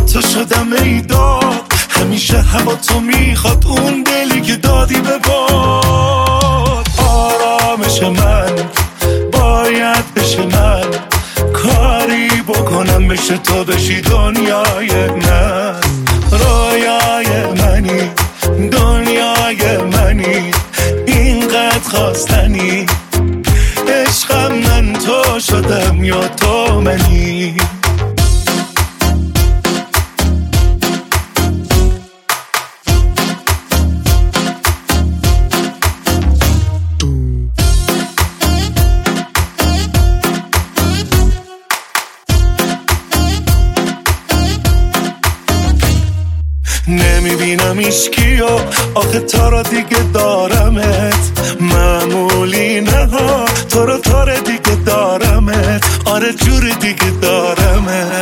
تو شدم ایداد همیشه هوا تو می‌خواد اون دلی که دادی به باد. آرامش من باید بشه من. کاری بکنم بشه تو بشی دنیای من. رویای منی دنیای منی. اینقدر خواستنی. عشقم من تو شدم یا تو منی. آخه تا را دیگه دارمت. معمولی نه تو رو تار دیگه دارمت. آره جور دیگه دارمت.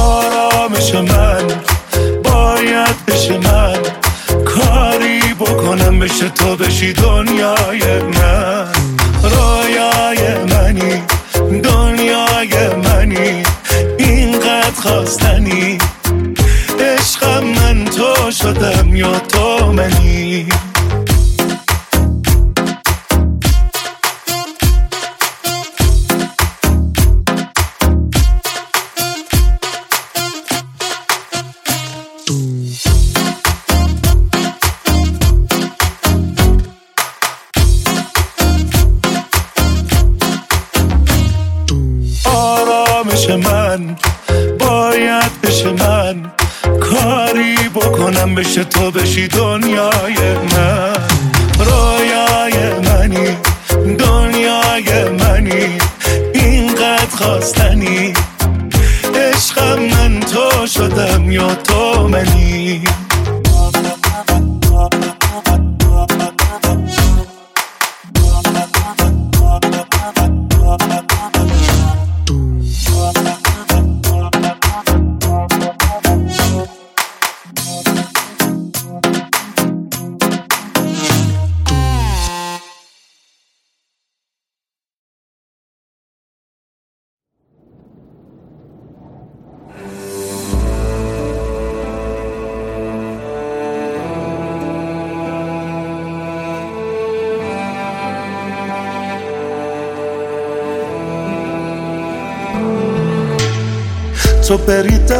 آرامش من باید بشه من. کاری بکنم بشه تو بشی دنیای من. رویای منی دنیای منی. اینقدر خواستنی. شدم یا تو منی. آرامش من باید بشه من. کاری بکنم بشه تو بشی دنیای من. رویای منی دنیای منی اینقدر خواستنی. عشقم من تو شدم یا تو منی.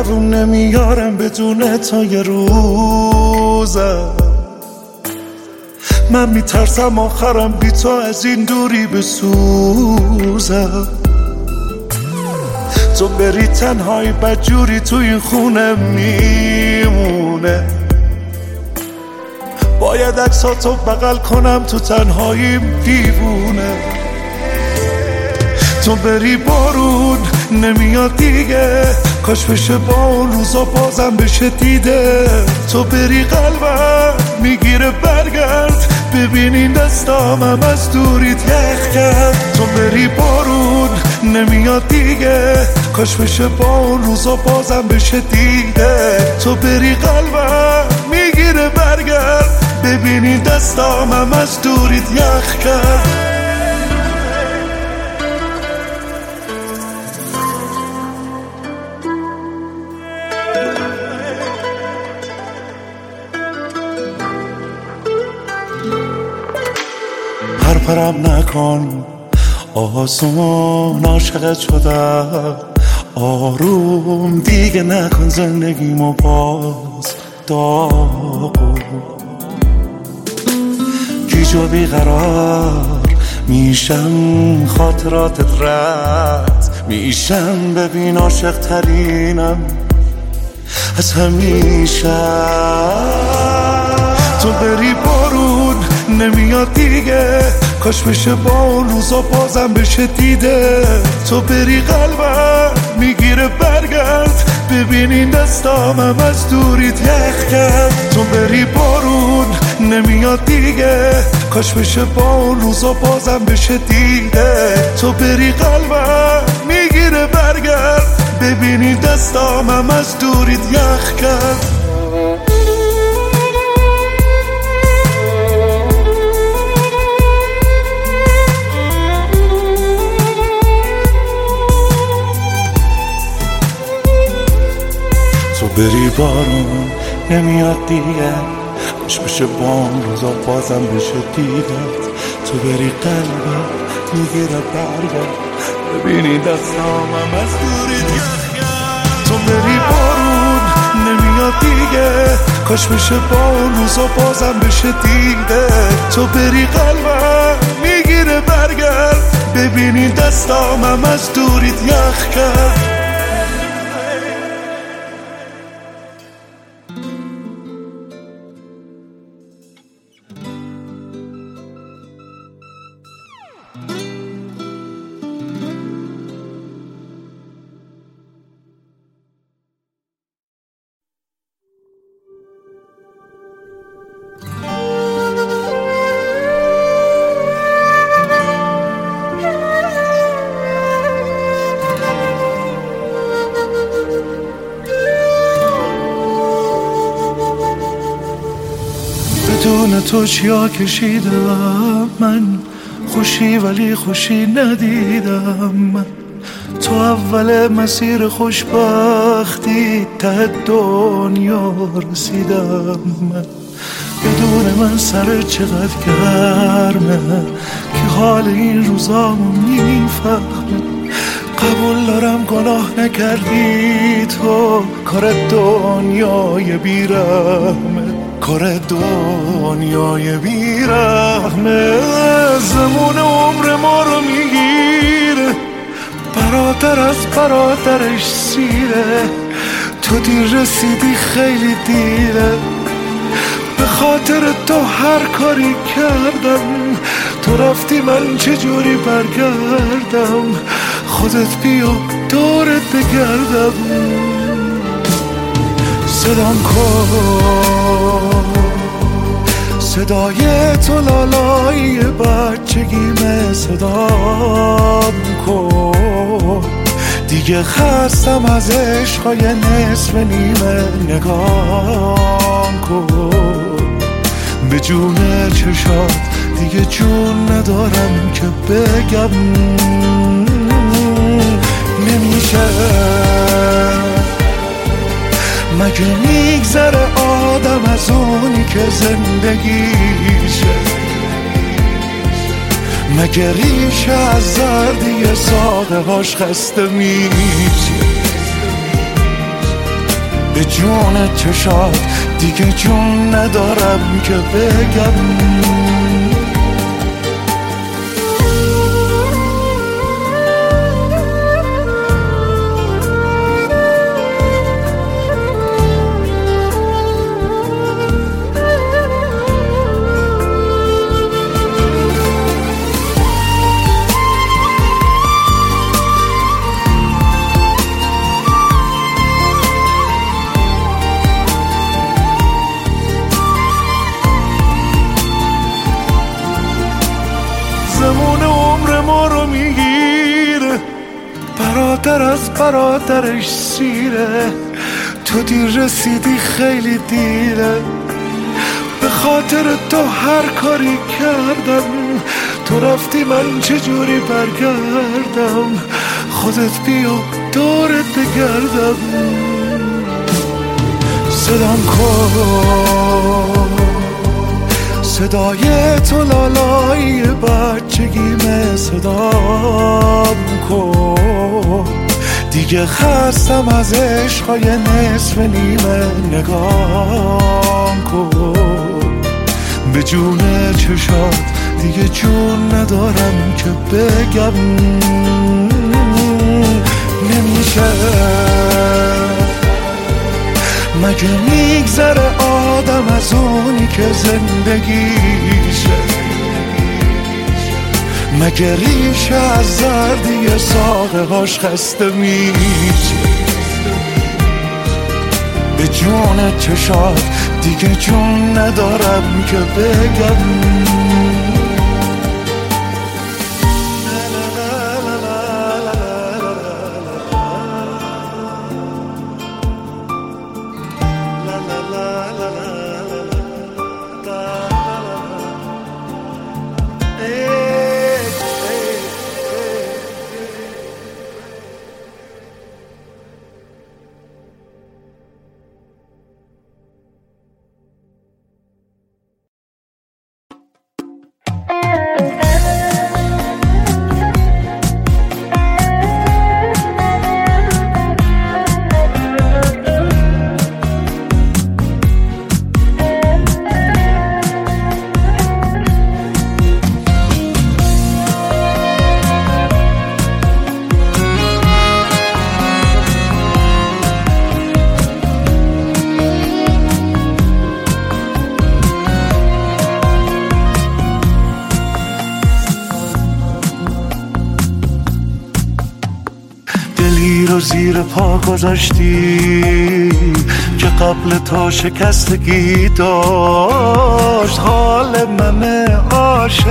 دووم نمیارم بدون تو یه روزم. من میترسم آخرم بی تو از این دوری بسوزم. تو بری تنهایی بدجوری تو این خونه میمونه. باید عکساتو بغل کنم تو تنهاییم دیوونه. تو بری بارون نمیاد دیگه. کاش بشه با اون روزا بازم بشه دیده. تو بری قلبم می‌گیره برگرد. ببینین دستامم از دوریت یخ کرد. تو بری بارون نمیاد دیگه. کاش بشه با اون روزا بازم بشه دیده. تو بری قلبم می‌گیره برگرد. ببینین دستامم از دوریت یخ کرد. پرپرم نکن. آسون عاشقت شدم آروم دیگه نکن زندگیمو باز داغو گیج و بیقرار؟ میشم خاطراتت رد. میشم ببین عاشق ترینم از همیشه. تو بری بارون نمیاد دیگه. کاش بشه با اون روزا بازم بشه دیده. تو بری قلبم می‌گیره برگرد. ببینین دستامم از دوریت یخ کرد. تو بری بارون نمیاد دیگه. کاش بشه با اون روزا بازم بشه دیده. تو بری قلبم می‌گیره برگرد. ببینی دستامم از دوریت یخ کرد. بری بارون نمیاد دیگه. کاش بشه با اون روزا بازم بشه دیدت تو بری قلبم می‌گیره برگرد ببینی دستامم از دوری تو بری بارون نمیاد دیگه. کاش بشه با روزا بازم بشه دیده. تو بری قلبم می‌گیره برگرد ببینی دستامم از دوریت یخ کرد. تو چیا کشیدم من. خوشی ولی خوشی ندیدم من. تو اول مسیر خوشبختی ته دنیا رسیدم من. بدون من سر چقدر گرمه که حال این روزا می‌فهمه. قبول دارم گناه نکردی تو. کار دنیای بیرحمه. کار دنیای بیرحمه زمون عمر ما رو می‌گیره. برادر از برادرش سیره. تو دیر رسیدی خیلی دیره. به خاطر تو هر کاری کردم. تو رفتی من چجوری برگردم؟ خودت بیا دورت بگردم. صدام کن. صدای تو لالایی بچگیمه صدام کن. دیگه خستم از عشقای نصف نیمه نگام کن. به جون چشات دیگه جون ندارم که بگم. نمیشه. مگه میگذره آدم از اونی که زندگیشه مگه ریشه از زردی ساقه هاش خسته میشه؟ به جون چشات دیگه جون ندارم که بگم. برادرش سیره تو دیر رسیدی خیلی دیره. به خاطر تو هر کاری کردم. تو رفتی من چجوری برگردم؟ خودت بیا دورت بگردم. صدام کن. صدای تو لالایی بچگیمه صدام کن. دیگه خستم از عشقای نصف نیمه نگام کن. به جون چشات دیگه جون ندارم که بگم. نمیشه. مگه میگذره آدم از اونی که زندگیشه؟ مگه ریشه از زردی ساقه هاش خسته میشه به جون چشات دیگه جون ندارم که بگم. پا گذاشتی که قبل تا شکستگی داشت. حال من عاشق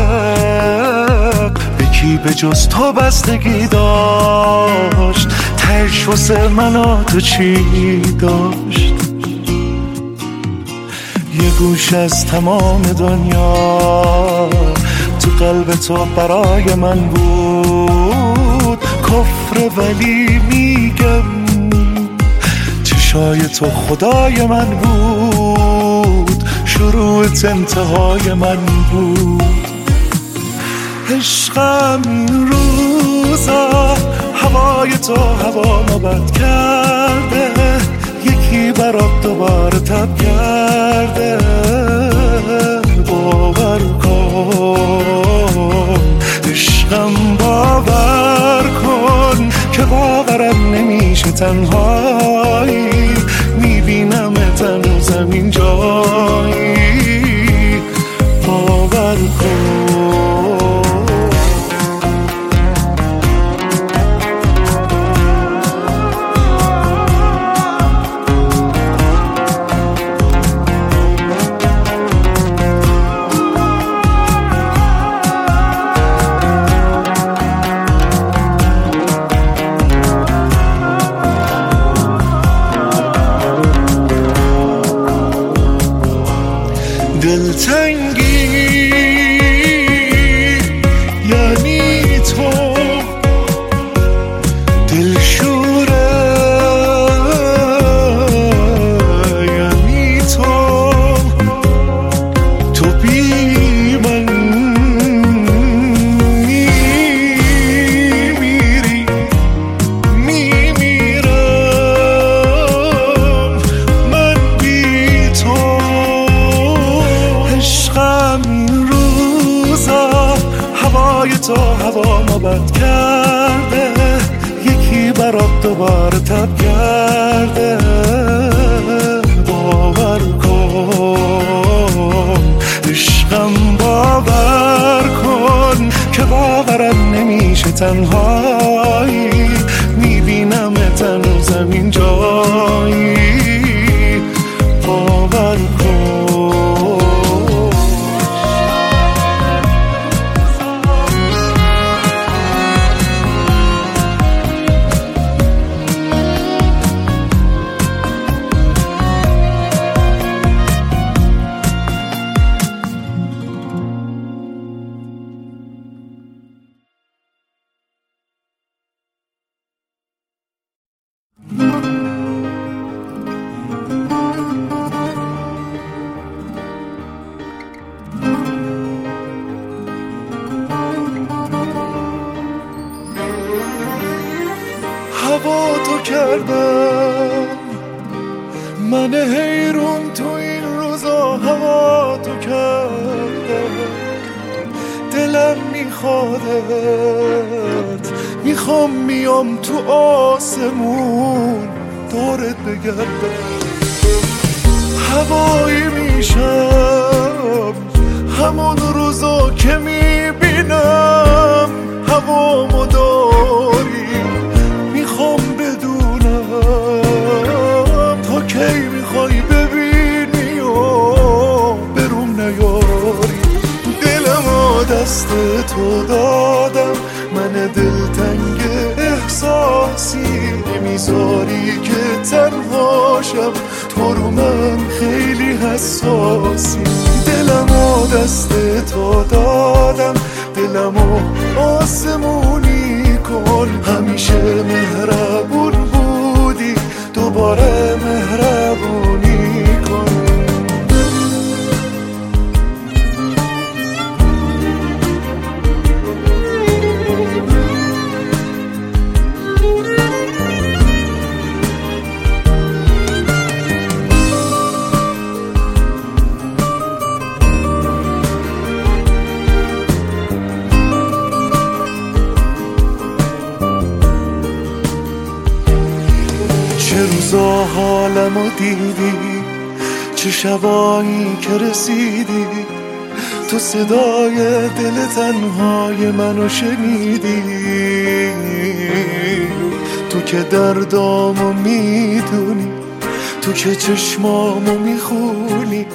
به کی به جز تو بستگی داشت. تش واسه من تو چی داشت؟ یه گوش از تمام دنیا تو قلب تو برای من بود. کفر ولی میگم چشای تو خدای من بود شروع انتهای من بود. عشقم روزا هوای تو هوا بد کرده یکی برات دوباره تب کرده. باور کن عشقم باور نمیشه تنهایی. می‌بینم تن زمین دورت می‌خوام میام تو آسمون. دورت بگردم. هوایی میشم. همون روزا که می‌بینم. هوا مدار دست تو دادم. من دلتنگ احساسی نمی‌ذاری که تنهاشم تو رو من خیلی حساسی. دلم و دست تو دادم. دلم و آسمونی کن. همیشه مهربون بودی. دوباره مهربونی دیدی؟ چه شبایی که رسیدی؟ تو صدای دل تنهای منو شنیدی. تو که دردامو می‌دونی تو که چشمامو می‌خونی.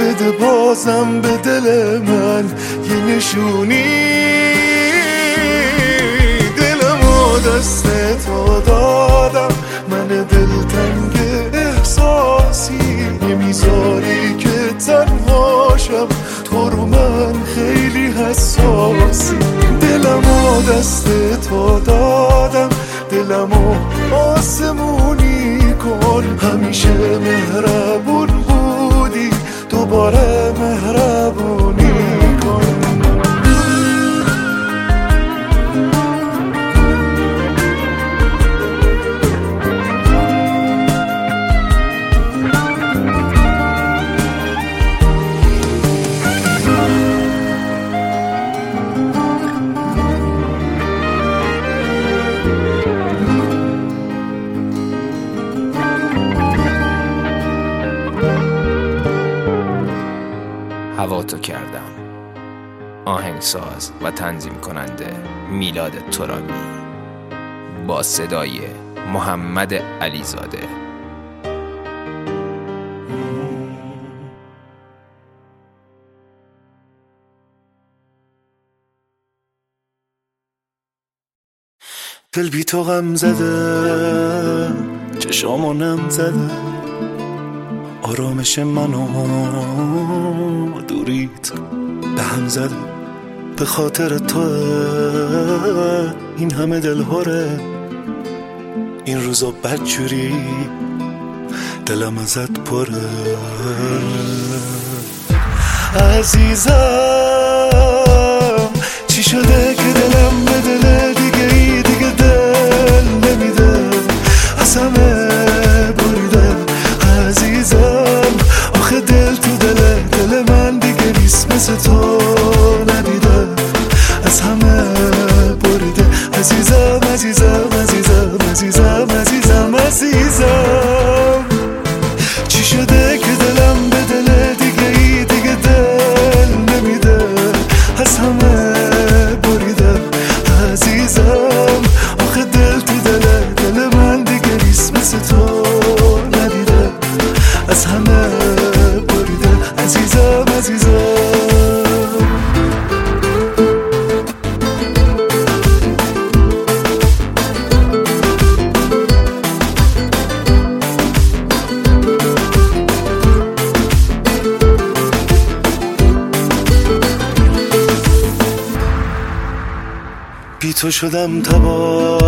بده بازم به دل من یه نشونی. دلم و دست تو دادم. احساسی نمی‌ذاری که تنهاشم تو رو من خیلی حساسی. دلم و دست تو دادم. دلم و آسمونی کن. همیشه مهربون بودی. دوباره مهربونی آهنگساز و تنظیم کننده میلاد ترابی با صدای محمد علیزاده. دل بی تو غم زده چشامو نم زده آرامش منو دوریت به هم زده. به خاطر تو. این همه دلهوره. این روزا بدجوری دلم ازت پره. عزیزم چی شده که دلم به دل دیگه ای دیگه دل نمیده؟ از همه بریده. عزیزم آخه دل تو دل دل من دیگه نیست مثل تو. عزیزم عزیزم عزیزم بی تو شدم تبا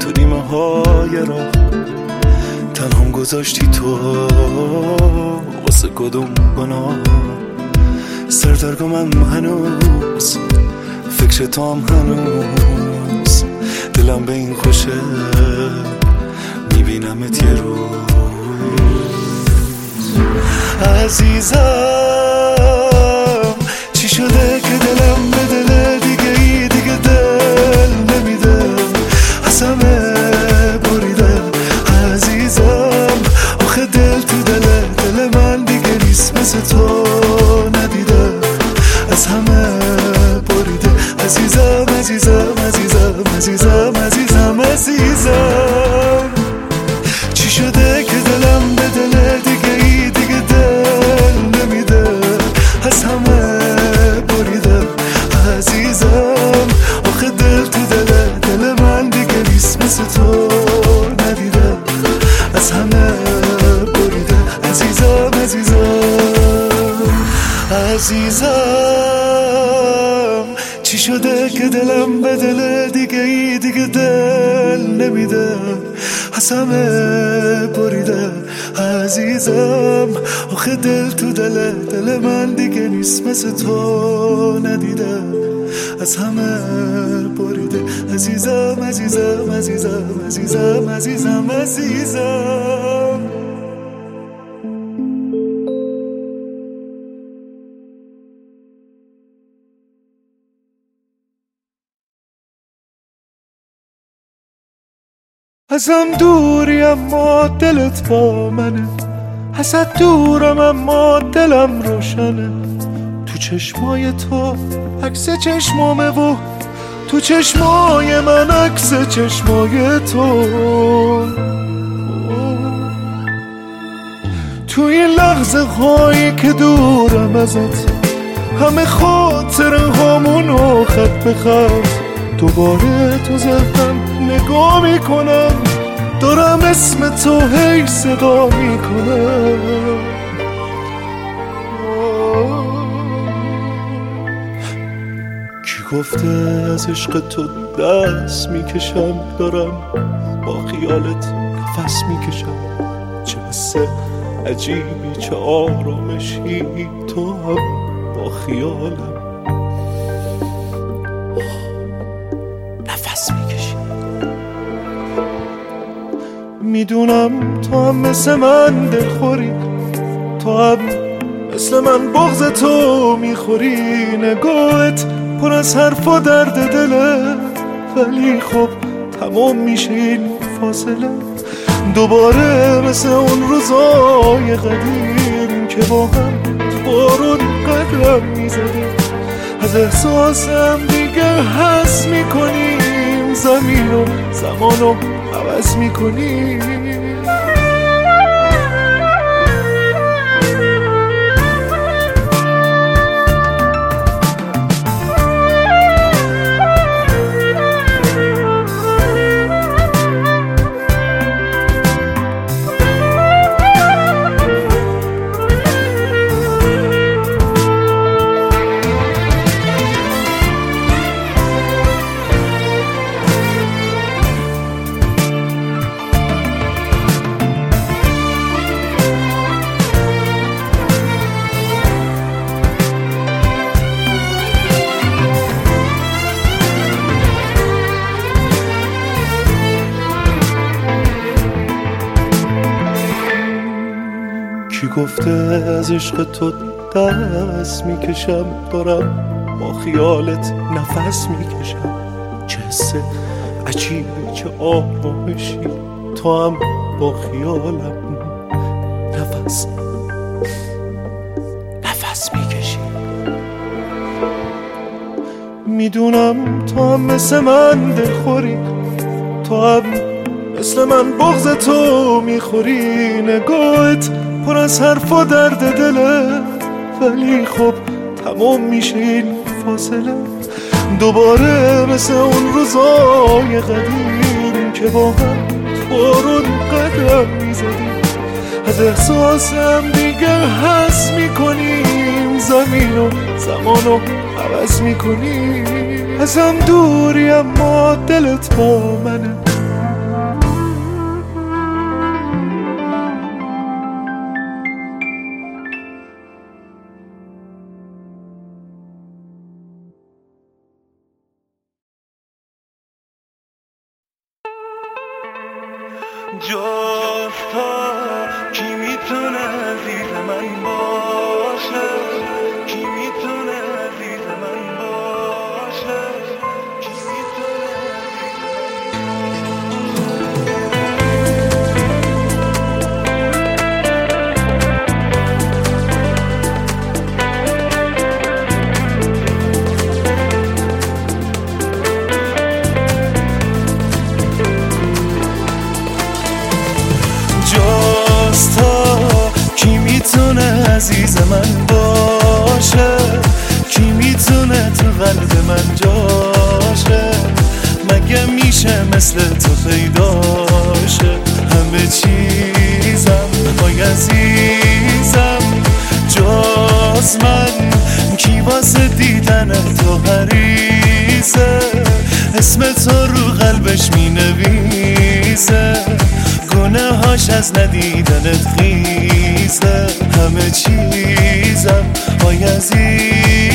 تو نیمه های راه تنهام گذاشتی تو واسه کدوم گناه؟ سردرگمم هنوز فکر تو هم هنوز. دلم به این خوشه میبینمت یه روز. عزیزم چی شده که دلم به دل دیگه ای دیگه دل نمیده از همه بریده عزیزم آخه دل تو دل دل من دیگه نیست مثل تو ندیده از همه بریده. عزیزم عزیزم عزیزم عزیزم. عزیزم. چی شده که دلم به دل دیگه ای دیگه دل نمیده؟ از بریده عزیزم. آخه دل تو دل دل من دیگه نیست مثل تو ندیده. از همه بریده. عزیزم عزیزم عزیزم عزیزم عزیزم عزیزم. ازم دوری اما دلت با منه. ازت دورم اما دلم روشنه. تو چشمای تو عکس چشمامه و تو چشمای من عکس چشمای تو. تو این لحظه هایی که دورم ازت همه خاطر همونو خط به دوباره تو زدم نگاه می‌کنم. دارم اسم تو هی صدا می‌کنم. کی گفته از عشق تو دست می‌کشم؟ دارم با خیالت نفس می‌کشم. چه حسه عجیبی چه آرامشی. تو هم با خیالم می‌دونم تو هم مثل من دلخوری. تو هم مثل من بغز تو می‌خوری. نگاهت پر از حرف و درد دله. ولی خب تمام میشه این فاصله. دوباره مثل اون روزای قدیم که با هم بارون قدرم می‌زدیم. از احساسم دیگه حس می‌کنیم. زمین و زمان و عوض می‌کنی؟ از عشق تو دست می‌کشم دارم با خیالت نفس می‌کشم. چه حسه عجیبی چه آرامشی تو هم با خیالم نفس نفس می‌کشی. می‌دونم تو هم مثل من دلخوری. تو هم مثل من بغز تو می‌خوری. نگاهت پر از حرف و درد دله ولی خب تمام میشه این فاصله. دوباره مثل اون روزای قدیم که با هم بارون قدم می‌زدیم از احساسم دیگه حس می‌کنیم. زمین و زمان و عوض می‌کنیم. ازم دوری اما دلت با منه. مثل تو پیداشه همه چیزم های عزیزم. جاز من تو هریزه اسم تو رو قلبش می نویزه گناه هاش از ندیدنت خیزه. همه چیزم آی عزیزم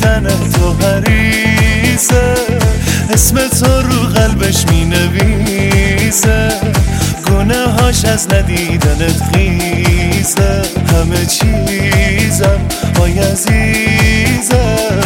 دیدن تو حریزه اسم تو رو قلبش می نویزه گناه هاش از ندیدنت خیزه همه چیزم های عزیزم.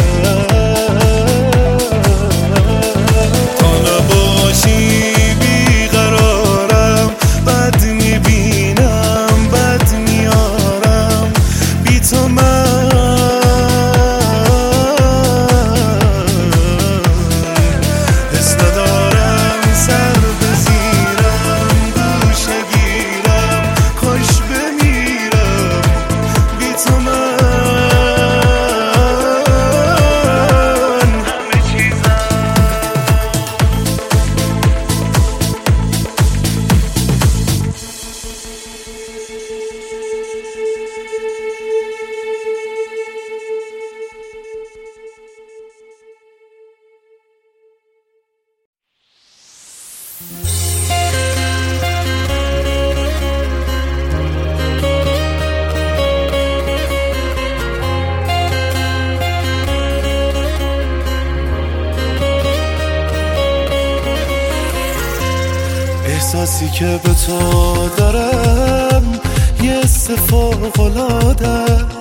احساسی که به تو دارم یه فوق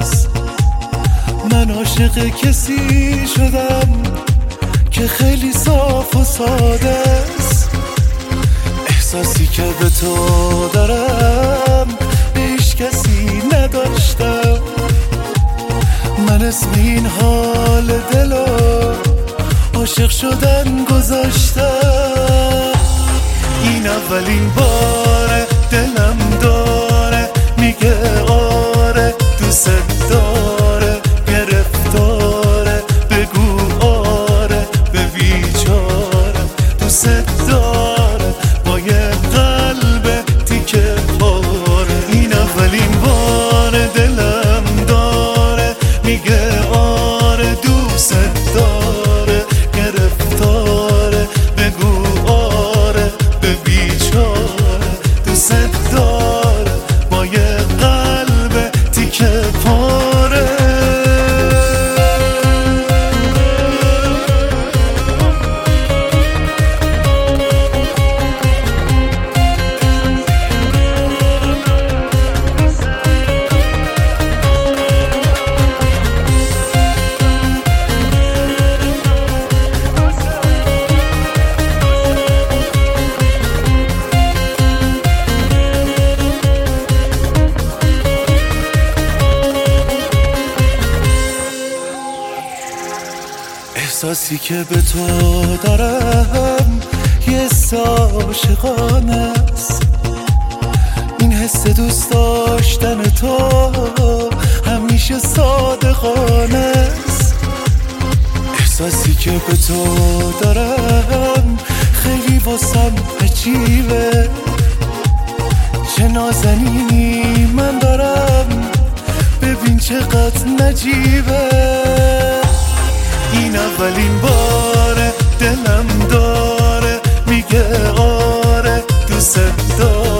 است. من عاشق کسی شدم که خیلی صاف و ساده است. احساسی که به تو دارم هیچ کسی نداشتم من اسم این حال دلو عاشق شدن گذاشتم. این اولین باره دلم داره میگه آره دوست احساسی که به تو دارم یه عاشقانه است. این حس دوست داشتن تو همیشه صادقانه است. احساسی که به تو دارم خیلی واسم عجیبه. چه نازنینی من دارم؟ ببین چقدر نجیبه. این اولین باره دلم داره میگه آره دوست داره.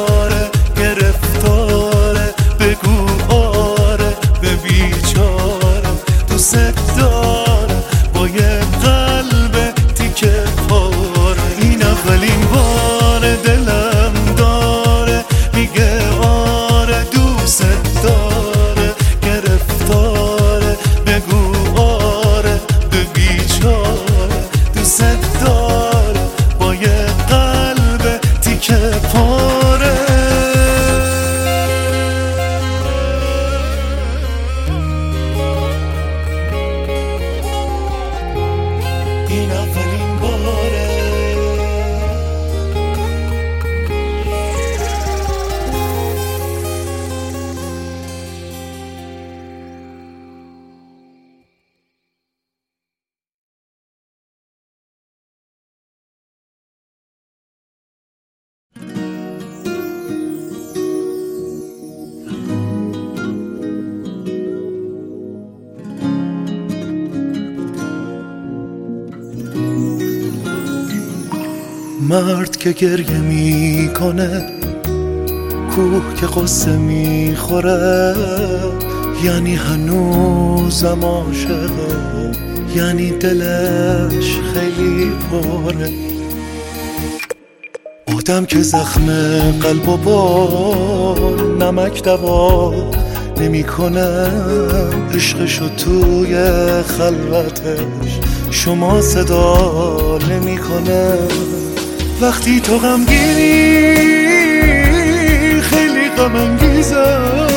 مرد که گریه می‌کنه کوه که قصه می‌خوره یعنی هنوزم عاشقه یعنی دلش خیلی پره. آدم که زخم قلب و با نمک دوا نمی‌کنه عشقشو توی خلوتش شما صدا نمی‌کنه. وقتی تو غمگینی خیلی غم انگیزم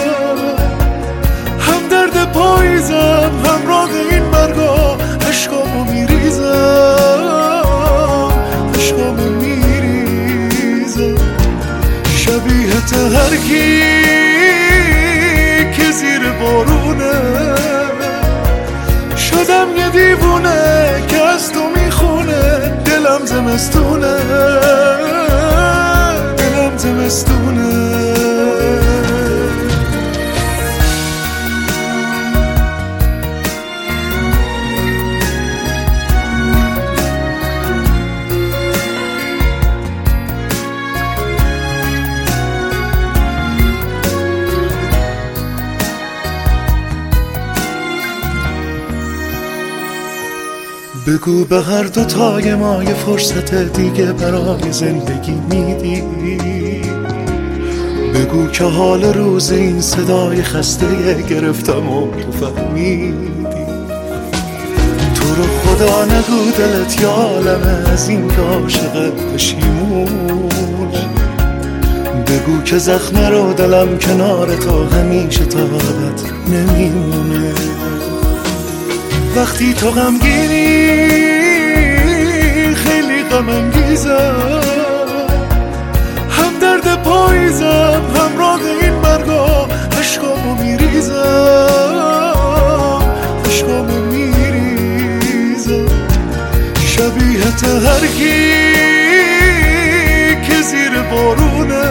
هم درد پاییزم همراه این مرگا عشقامو میریزم. عشقامو میریزم. شبیه هرکی که زیر بارونه. شدم یه دیوونه که از تو می‌خونه دلم زمستونه. دلم زمستونه. بگو به هر دو تای ما یه فرصت دیگه برای زندگی میدی. بگو که حال روز این صدای خسته گرفتم و تو فهمیدی. تو رو خدا نگو دلت یا عالمه از این که عاشق پشیمون بگو که زخم رو دلم کنار تو همیشه تا نمیمونه. وقتی تو غمگینی خیلی غم انگیزم هم درد پاییزم همراه این مرگا عشقامو میریزم عشقامو میریزم شبیه هرکی که زیر بارونه.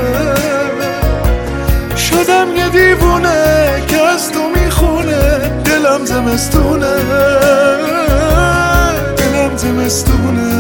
شدم یه دیوونه که از تو دلم زمستونه. دلم زمستونه.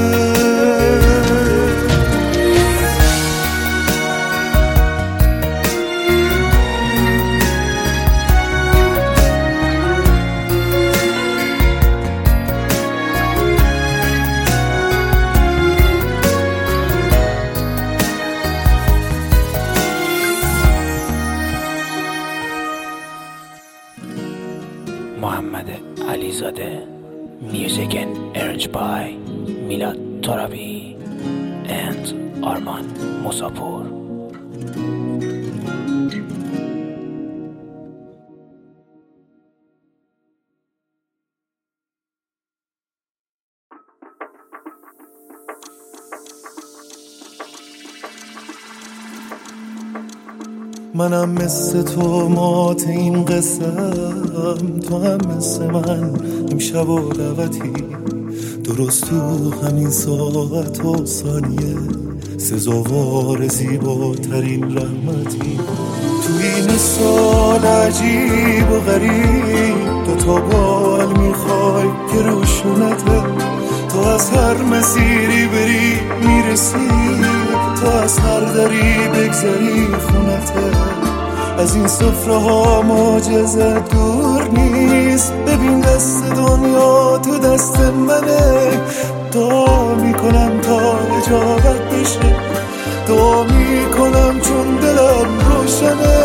منم مثل تو مات این قسم تو هم مثل من امشب و دعوتی. درست تو همین ساعت و ثانیه. سزاوار زیباترین رحمتی. تو این سال عجیب و غریب. دو تا بال می‌خوای که روشونته تو از هر مسیری بری می‌رسی. تو از هر دری بگذری خونته از این سفره ها معجزه دور نیست. ببین دست دنیا تو دست منه. دعا می‌کنم تا اجابت بشه. دعا می‌کنم چون دلم روشنه.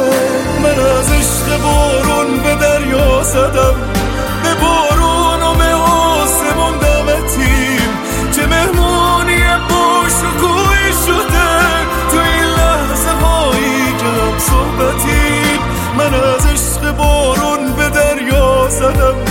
من از عشق بارون به دریا زدم. به بارون و به آسمون دمتیم. چه مهمونی باش و کوی شده. تو این لحظه هایی که صحبتیم. من از عشق بارون به دریا زدم.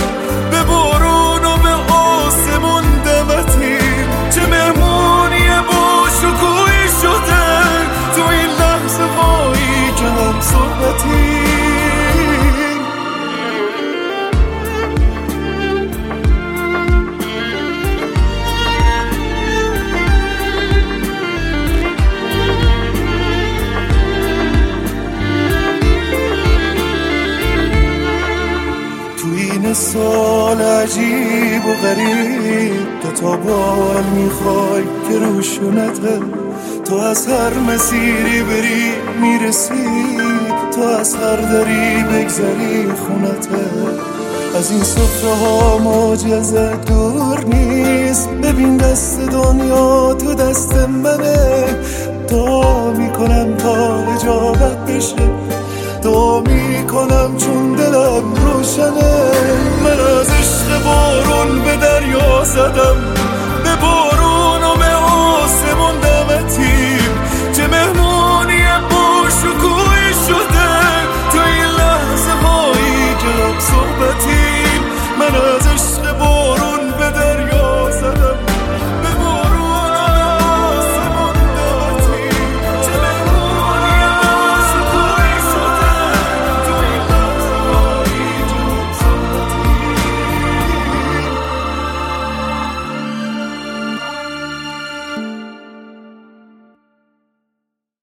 سال عجیب و غریب. دو تا بال می‌خوای که روشونته تو از هر مسیری بری می‌رسی. تو از هر دری بگذری خونته. از این سفره ها معجزه دور نیست. ببین دست دنیا تو دست منه. دعا می‌کنم تا اجابت بشه. ادعا می‌کنم چون دلم روشنه. من از عشق بارون به دریا زدم. به بارون و به آسمون دمتیم. چه مهمونی با شکوی شده. تا این لحظه هایی که هم صحبتیم من